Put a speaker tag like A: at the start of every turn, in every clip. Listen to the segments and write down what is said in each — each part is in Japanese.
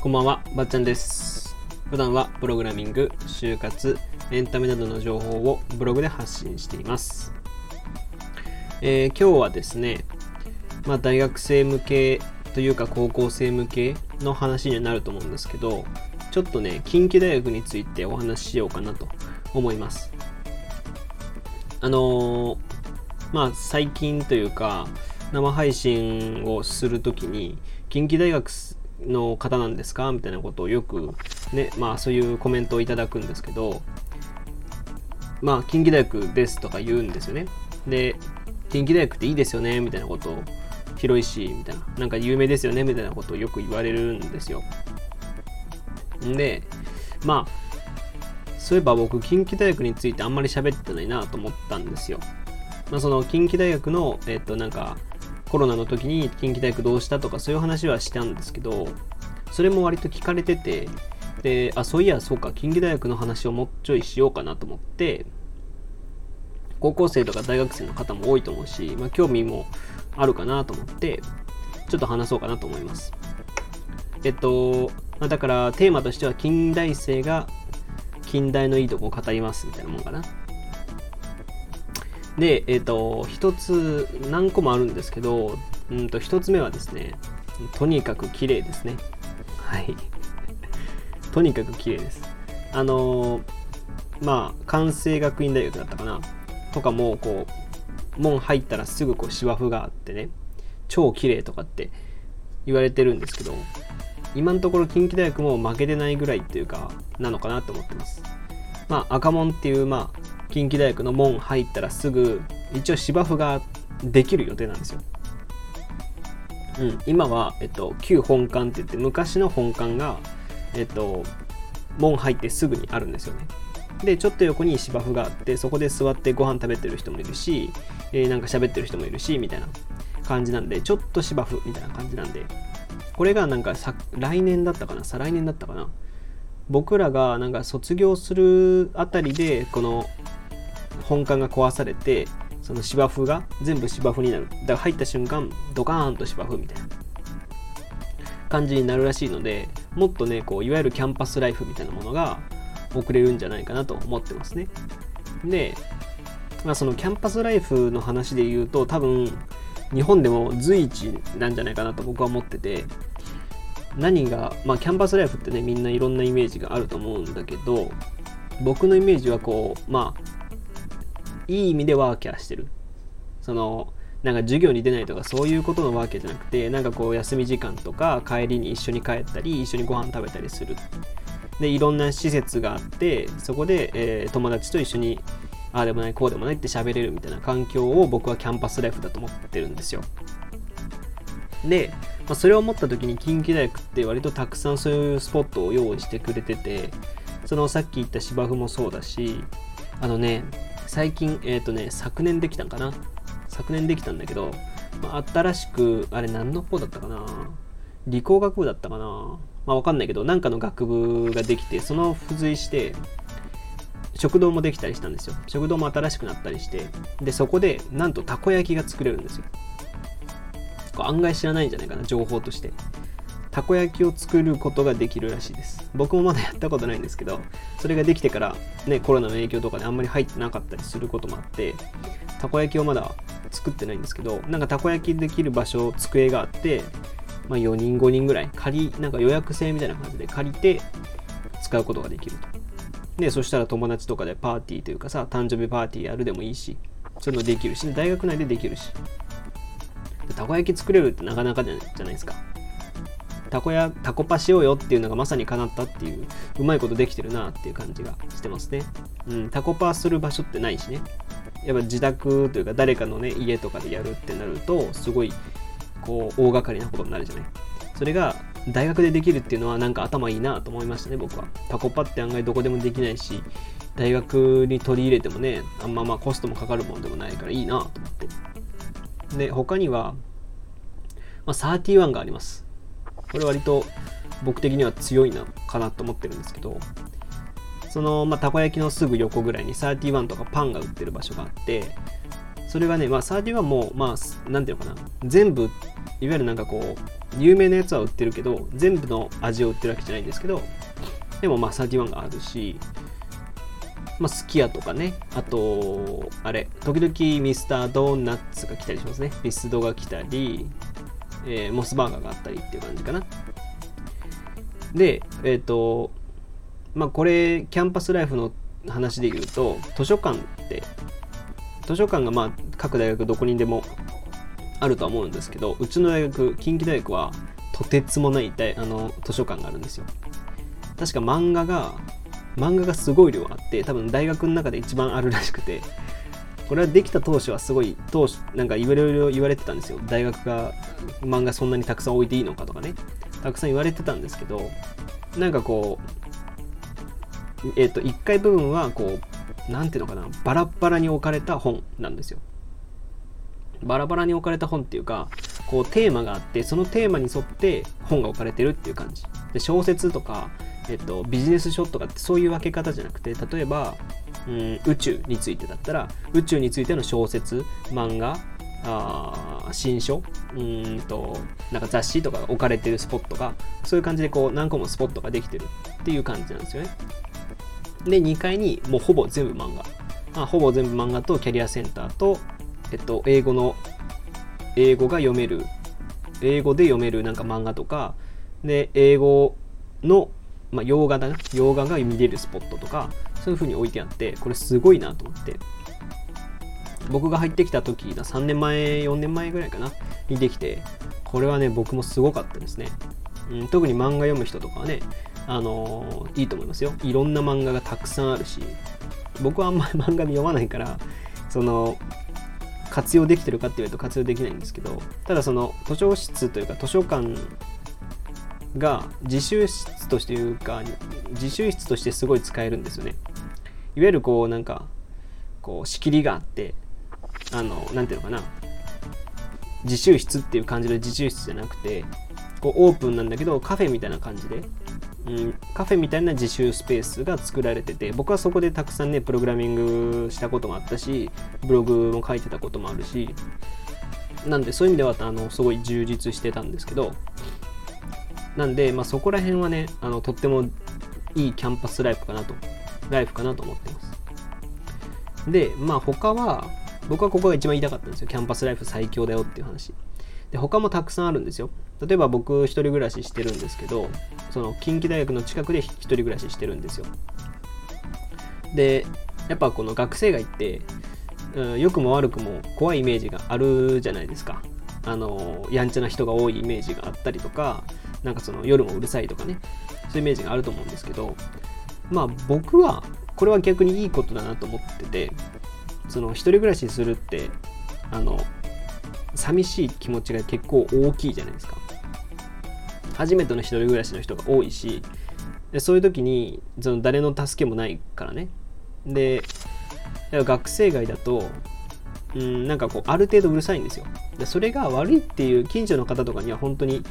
A: こんばんは、ばっちゃんです。普段はプログラミング、就活、エンタメなどの情報をブログで発信しています。えー今日はですね、まあ、大学生向けというか高校生向けの話になると思うんですけど、ちょっとね、近畿大学についてお話ししようかなと思います。あのーまあ最近というか生配信をするときに近畿大学の方なんですかみたいなことをよくねまあそういうコメントをいただくんですけどまあ近畿大学ですとか言うんですよね。で近畿大学っていいですよねみたいなことを広いしみたいな。なんか有名ですよねみたいなことをよく言われるんですよ。でまあそういえば僕近畿大学についてあんまり喋ってないなと思ったんですよ。まあ、その近畿大学の、えっと、なんか、コロナの時に近畿大学どうしたとかそういう話はしたんですけど、それも割と聞かれてて、で、あ、そういや、そうか、近畿大学の話をもうちょいしようかなと思って、高校生とか大学生の方も多いと思うし、まあ、興味もあるかなと思って、ちょっと話そうかなと思います。えっと、まあ、だからテーマとしては近代生が近代のいいとこを語りますみたいなもんかな。で、えっ、と、一つ、何個もあるんですけど、うんと、一つ目はですね、とにかく綺麗ですね。はい。とにかく綺麗です。あのーまあ、関西学院大学だったかな？とかも、こう、門入ったらすぐこう芝生があってね、超綺麗とかって言われてるんですけど、今のところ近畿大学も負けてないぐらいっていうか、なのかなと思ってます。まあ、赤門っていう、まあ、近畿大学の門入ったらすぐ一応芝生ができる予定なんですよ。うん、今は、えっと、旧本館って言って昔の本館が、えっと、門入ってすぐにあるんですよね。でちょっと横に芝生があってそこで座ってご飯食べてる人もいるし、えーなんか喋ってる人もいるしみたいな感じなんでちょっと芝生みたいな感じなんでこれがなんかさ来年だったかな？再来年だったかな？僕らがなんか卒業するあたりでこの本館が壊されてその芝生が全部芝生になる。だから入った瞬間ドカーンと芝生みたいな。感じになるらしいのでもっとねこういわゆるキャンパスライフみたいなものが送れるんじゃないかなと思ってますね。で、まあ、そのキャンパスライフの話で言うと多分日本でも随一なんじゃないかなと僕は思ってて何が、まあ、キャンパスライフってねみんないろんなイメージがあると思うんだけど僕のイメージはこうまあいい意味でワーキャーしてる。そのなんか授業に出ないとかそういうことのワーキャーじゃなくてなんかこう休み時間とか帰りに一緒に帰ったり一緒にご飯食べたりする。でいろんな施設があってそこで、えー友達と一緒にああでもないこうでもないって喋れるみたいな環境を僕はキャンパスライフだと思ってるんですよ。で、まあ、それを思った時に近畿大学って割とたくさんそういうスポットを用意してくれててそのさっき言った芝生もそうだしあのね最近えっ、とね昨年できたんかな。昨年できたんだけど、まあ、新しくあれ何の方だったかな。理工学部だったかな。まあわかんないけどなんかの学部ができてその付随して食堂もできたりしたんですよ。食堂も新しくなったりしてでそこでなんとたこ焼きが作れるんですよ。案外知らないんじゃないかな情報として。たこ焼きを作ることができるらしいです。僕もまだやったことないんですけどそれができてからねコロナの影響とかであんまり入ってなかったりすることもあってたこ焼きをまだ作ってないんですけどなんかたこ焼きできる場所机があって、まあ、4人5人ぐらい借りなんか予約制みたいな感じで借りて使うことができると。でそしたら友達とかでパーティーというかさ誕生日パーティーやるでもいいしそういうのできるし大学内でできるし。たこ焼き作れるってなかなかじゃないですか。たこやタコパしようよっていうのがまさに叶ったっていううまいことできてるなっていう感じがしてますね。うんタコパする場所ってないしね。やっぱ自宅というか誰かのね家とかでやるってなるとすごいこう大掛かりなことになるじゃない。それが大学でできるっていうのはなんか頭いいなと思いましたね僕は。タコパって案外どこでもできないし大学に取り入れてもねあんままあコストもかかるもんでもないからいいなと思って。で他には、まあ、31があります。これ割と僕的には強いなかなと思ってるんですけどその、まあ、たこ焼きのすぐ横ぐらいに31とかパンが売ってる場所があってそれがね、まあ、31も、まあ、なんていうのかな、全部、いわゆるなんかこう、有名なやつは売ってるけど、全部の味を売ってるわけじゃないんですけど、でもまあ、31があるし、まあ、スキヤとかね、あと、あれ、時々ミスタードーナツが来たりしますね。ミスドが来たり、えー、モスバーガーがあったりっていう感じかな。で、えっ、ー、と、まあ、これ、キャンパスライフの話で言うと、図書館って、図書館がまあ、各大学どこにでもあるとは思うんですけど、うちの大学、近畿大学は、とてつもないあの図書館があるんですよ。確か漫画が漫画がすごい量あって多分大学の中で一番あるらしくてこれはできた当初はすごい当初なんかいろいろ言われてたんですよ。大学が漫画そんなにたくさん置いていいのかとかね。たくさん言われてたんですけどなんかこうえっ、ー、と1階部分はこう何ていうのかな。バラバラに置かれた本なんですよ。バラバラに置かれた本っていうかこうテーマがあってそのテーマに沿って本が置かれてるっていう感じ。で小説とかえっと、ビジネス書とかってそういう分け方じゃなくて例えば、うん、宇宙についてだったら宇宙についての小説漫画あ新書うんとなんか雑誌とかが置かれてるスポットがそういう感じでこう何個もスポットができてるっていう感じなんですよね。で2階にもうほぼ全部漫画。あほぼ全部漫画とキャリアセンターと、えっと、英語の英語が読める。英語で読めるなんか漫画とかで英語のまあ、洋画だな。洋画が見れるスポットとかそういう風に置いてあってこれすごいなと思って。僕が入ってきた時だ3年前4年前ぐらいかなにできてこれはね僕もすごかったですね、うん、特に漫画読む人とかはねあのー、いいと思いますよ。いろんな漫画がたくさんあるし僕はあんまり 漫画読まないからその活用できてるかって言われると活用できないんですけどただその図書室というか図書館が自習室としていうか自習室としてすごい使えるんですよね。いわゆるこうなんかこう仕切りがあってあの何ていうのかな。自習室っていう感じの自習室じゃなくてこうオープンなんだけどカフェみたいな感じで、うん、カフェみたいな自習スペースが作られてて僕はそこでたくさんねプログラミングしたこともあったしブログも書いてたこともあるしなんでそういう意味ではあのすごい充実してたんですけどなんで、まあ、そこら辺はね、あのとってもいいキャンパスライフかなと、ライフかなと思ってます。で、まあ他は、僕はここが一番言いたかったんですよ。キャンパスライフ最強だよっていう話。で、他もたくさんあるんですよ。例えば僕一人暮らししてるんですけど、その近畿大学の近くで一人暮らししてるんですよ。で、やっぱこの学生街って、うん、良くも悪くも怖いイメージがあるじゃないですか。あの、やんちゃな人が多いイメージがあったりとか、なんかその夜もうるさいとかね、そういうイメージがあると思うんですけど、まあ僕はこれは逆にいいことだなと思ってて、その一人暮らしするって、あの、寂しい気持ちが結構大きいじゃないですか。初めての一人暮らしの人が多いし、でそういう時にその誰の助けもないからね。で、学生街だと、うん、なんかこう、ある程度うるさいんですよ。でそれが悪いっていう近所の方とかには本当に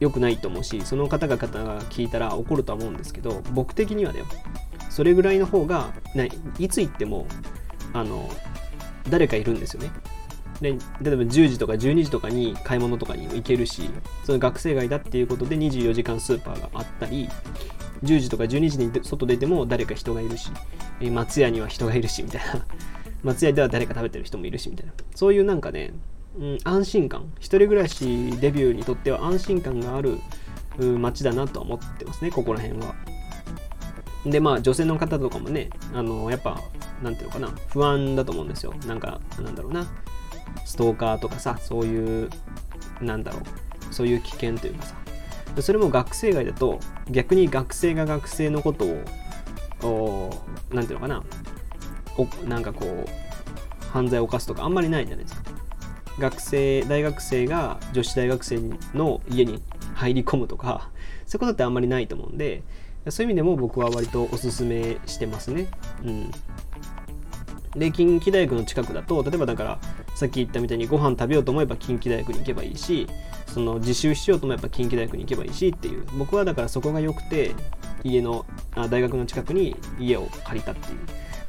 A: 良くないと思うしその方々が聞いたら怒るとは思うんですけど僕的にはねそれぐらいの方がないつ行ってもあの誰かいるんですよね。で例えば10時とか12時とかに買い物とかにも行けるしその学生街だっていうことで24時間スーパーがあったり10時とか12時に外出ても誰か人がいるし松屋には人がいるしみたいな。松屋では誰か食べてる人もいるしみたいな。そういうなんかねうん、安心感。一人暮らしデビューにとっては安心感がある街だなとは思ってますねここら辺は。でまあ女性の方とかもねあのやっぱなんていうのかな不安だと思うんですよ。なんかなんだろうなストーカーとかさそういうなんだろうそういう危険というかさ。それも学生街だと逆に学生が学生のことを何ていうのかなおなんかこう犯罪を犯すとかあんまりないじゃないですか。学生大学生が女子大学生の家に入り込むとかそういうことってあんまりないと思うんでそういう意味でも僕は割とおすすめしてますね。うん、で近畿大学の近くだと例えばだからさっき言ったみたいにご飯食べようと思えば近畿大学に行けばいいしその自習しようと思えば近畿大学に行けばいいしっていう僕はだからそこが良くて家のあ大学の近くに家を借りたっていう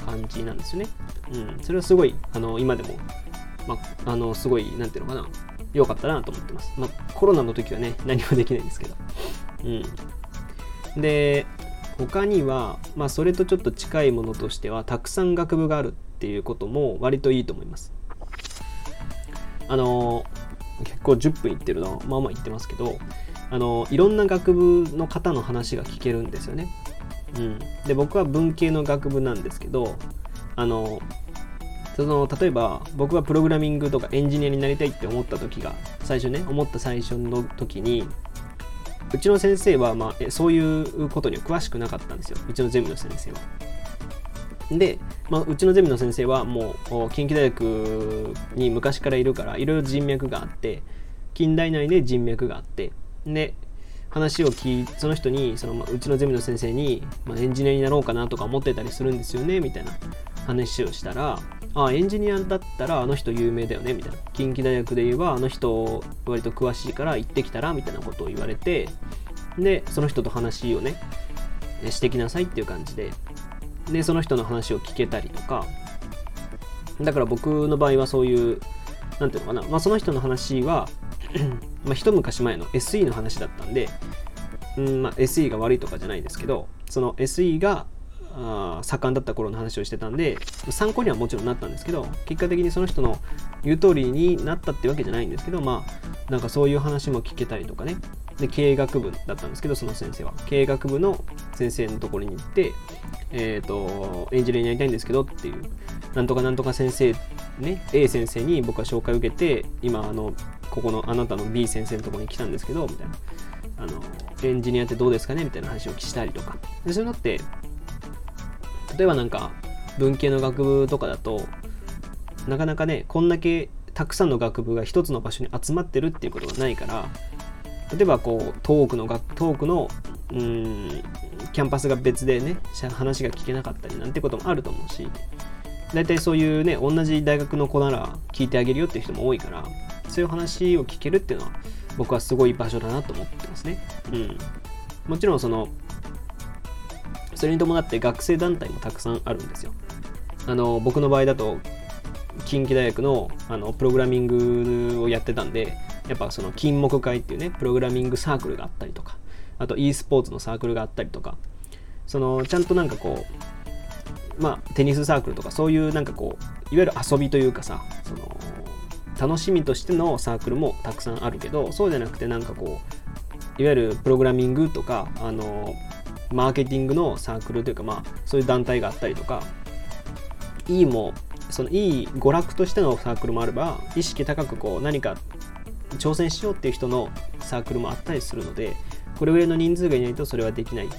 A: 感じなんですよね。うん、それはすごいあの今でもまあ、あのすごい何ていうのかな。良かったなと思ってます、まあ、コロナの時はね何もできないんですけど。うん。で他には、まあ、それとちょっと近いものとしてはたくさん学部があるっていうことも割といいと思います。あの結構10分いってるのまあまあ言ってますけどあのいろんな学部の方の話が聞けるんですよね。うん、で僕は文系の学部なんですけどあのその例えば僕はプログラミングとかエンジニアになりたいって思った時が最初ね思った最初の時にうちの先生は、まあ、そういうことには詳しくなかったんですようちのゼミの先生は。で、まあ、うちのゼミの先生はもう近畿大学に昔からいるからいろいろ人脈があって近代内で人脈があってで話を聞いその人にその、まあ、うちのゼミの先生に、まあ、エンジニアになろうかなとか思ってたりするんですよねみたいな話をしたらあエンジニアだったらあの人有名だよねみたいな。近畿大学で言えばあの人割と詳しいから行ってきたらみたいなことを言われてでその人と話をねしてきなさいっていう感じで。でその人の話を聞けたりとか。だから僕の場合はそういう何ていうのかな、まあ、その人の話は まあ一昔前の SE の話だったんで、うんまあ、SE が悪いとかじゃないですけどその SE があ盛んだった頃の話をしてたんで参考にはもちろんなったんですけど結果的にその人の言う通りになったってわけじゃないんですけどまあなんかそういう話も聞けたりとかね。で経営学部だったんですけどその先生は。経営学部の先生のところに行ってえっ、ー、とエンジニアになりたいんですけどっていうなんとかなんとか先生ね A 先生に僕は紹介を受けて今あのここのあなたの B 先生のところに来たんですけどみたいな。あのエンジニアってどうですかね？みたいな話をしたりとか。でそういうのって例えばなんか文系の学部とかだとなかなかねこんだけたくさんの学部が一つの場所に集まってるっていうことがないから例えばこう遠くの学遠くのうんキャンパスが別でね話が聞けなかったりなんてこともあると思うし大体そういうね同じ大学の子なら聞いてあげるよっていう人も多いからそういう話を聞けるっていうのは僕はすごい場所だなと思ってますね。うん。もちろんそのそれに伴って学生団体もたくさんあるんですよ。あの僕の場合だと近畿大学のあのプログラミングをやってたんでやっぱその金木会っていうねプログラミングサークルがあったりとかあと e スポーツのサークルがあったりとかそのちゃんとなんかこうまあテニスサークルとかそういうなんかこういわゆる遊びというかさその楽しみとしてのサークルもたくさんあるけどそうじゃなくてなんかこういわゆるプログラミングとかあのマーケティングのサークルというかまあそういう団体があったりとかいいもそのいい娯楽としてのサークルもあれば意識高くこう何か挑戦しようっていう人のサークルもあったりするのでこれぐらいの人数がいないとそれはできない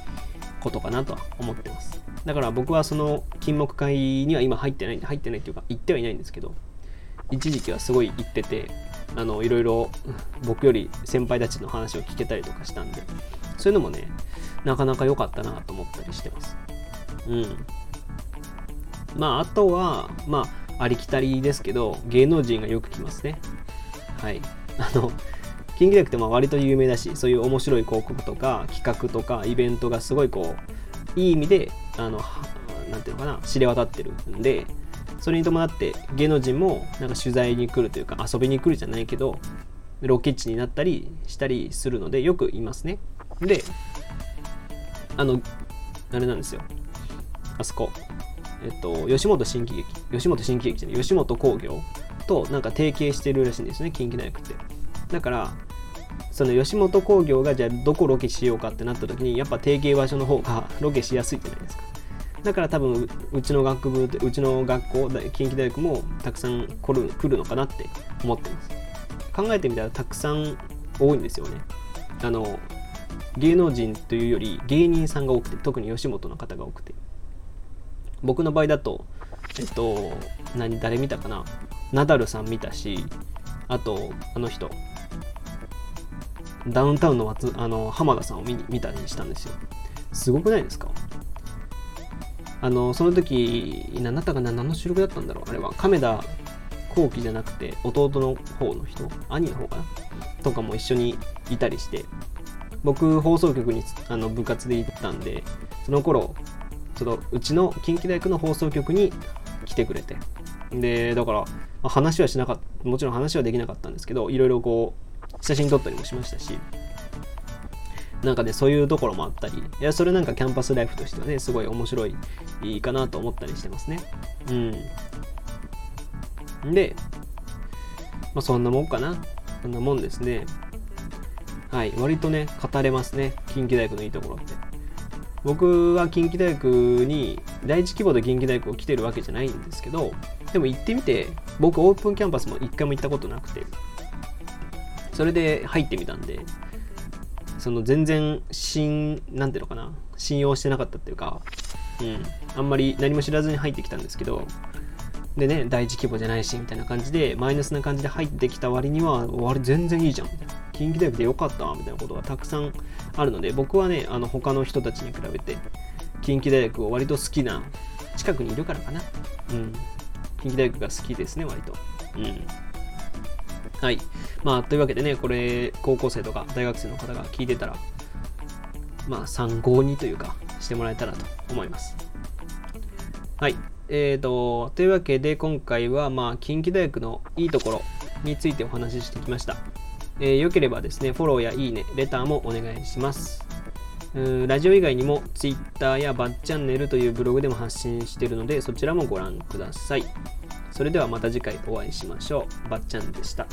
A: ことかなとは思ってます。だから僕はその金木会には今入ってないんで入ってないっていうか行ってはいないんですけど一時期はすごい行っててあのいろいろ僕より先輩たちの話を聞けたりとかしたんでそういうのもねなかなか良かったなと思ったりしてます。うん。まああとはまあありきたりですけど芸能人がよく来ますね。はい。あの近畿大学ってまあ割と有名だしそういう面白い広告とか企画とかイベントがすごいこういい意味であのなんていうのかな知れ渡ってるんでそれに伴って芸能人もなんか取材に来るというか遊びに来るじゃないけどロケ地になったりしたりするのでよくいますね。であのあれなんですよ。あそこ。えっと吉本新喜劇。吉本新喜劇じゃない。吉本興業となんか提携してるらしいんですね。近畿大学って。だからその吉本興業がじゃあどこロケしようかってなった時にやっぱ提携場所の方が ロケしやすいじゃないですか。だから多分うちの学部うちの学校近畿大学もたくさん来る来るのかなって思ってます。考えてみたらたくさん多いんですよね。あの芸能人というより芸人さんが多くて特に吉本の方が多くて。僕の場合だとえっと何誰見たかな？ナダルさん見たしあとあの人ダウンタウンのあの浜田さんを見見たりしたんですよ。すごくないですか？あのその時何だったかな？何の収録だったんだろう？あれは。亀田光輝じゃなくて弟の方の人？兄の方かな？とかも一緒にいたりして。僕放送局にあの部活で行ったんでその頃そのうちの近畿大学の放送局に来てくれて。でだから話はしなかったもちろん話はできなかったんですけどいろいろこう写真撮ったりもしましたし。なんかねそういうところもあったりいやそれなんかキャンパスライフとしてはねすごい面白いいいかなと思ったりしてますね。うん。で、まあ、そんなもんかな。そんなもんですね。はい割とね語れますね。近畿大学のいいところって。僕は近畿大学に第一規模で近畿大学を来てるわけじゃないんですけどでも行ってみて僕オープンキャンパスも一回も行ったことなくてそれで入ってみたんでその全然信なんていうのかな信用してなかったっていうか、うん、あんまり何も知らずに入ってきたんですけどでね第一規模じゃないしみたいな感じでマイナスな感じで入ってきた割にはあれ全然いいじゃんみたいな。近畿大学でよかったみたいなことがたくさんあるので僕はねあの他の人たちに比べて近畿大学を割と好きな近くにいるからかなうん近畿大学が好きですね割とうんはい。まあ、というわけでね、これ、高校生とか大学生の方が聞いてたら、まあ、参考にというか、してもらえたらと思います。はい。えーと、というわけで、今回は、まあ、近畿大学のいいところについてお話ししてきました。えー、よければですね、フォローやいいね、レターもお願いします。ラジオ以外にも Twitter やバッチャンネルというブログでも発信しているのでそちらもご覧ください。それではまた次回お会いしましょう。ばっちゃんでした。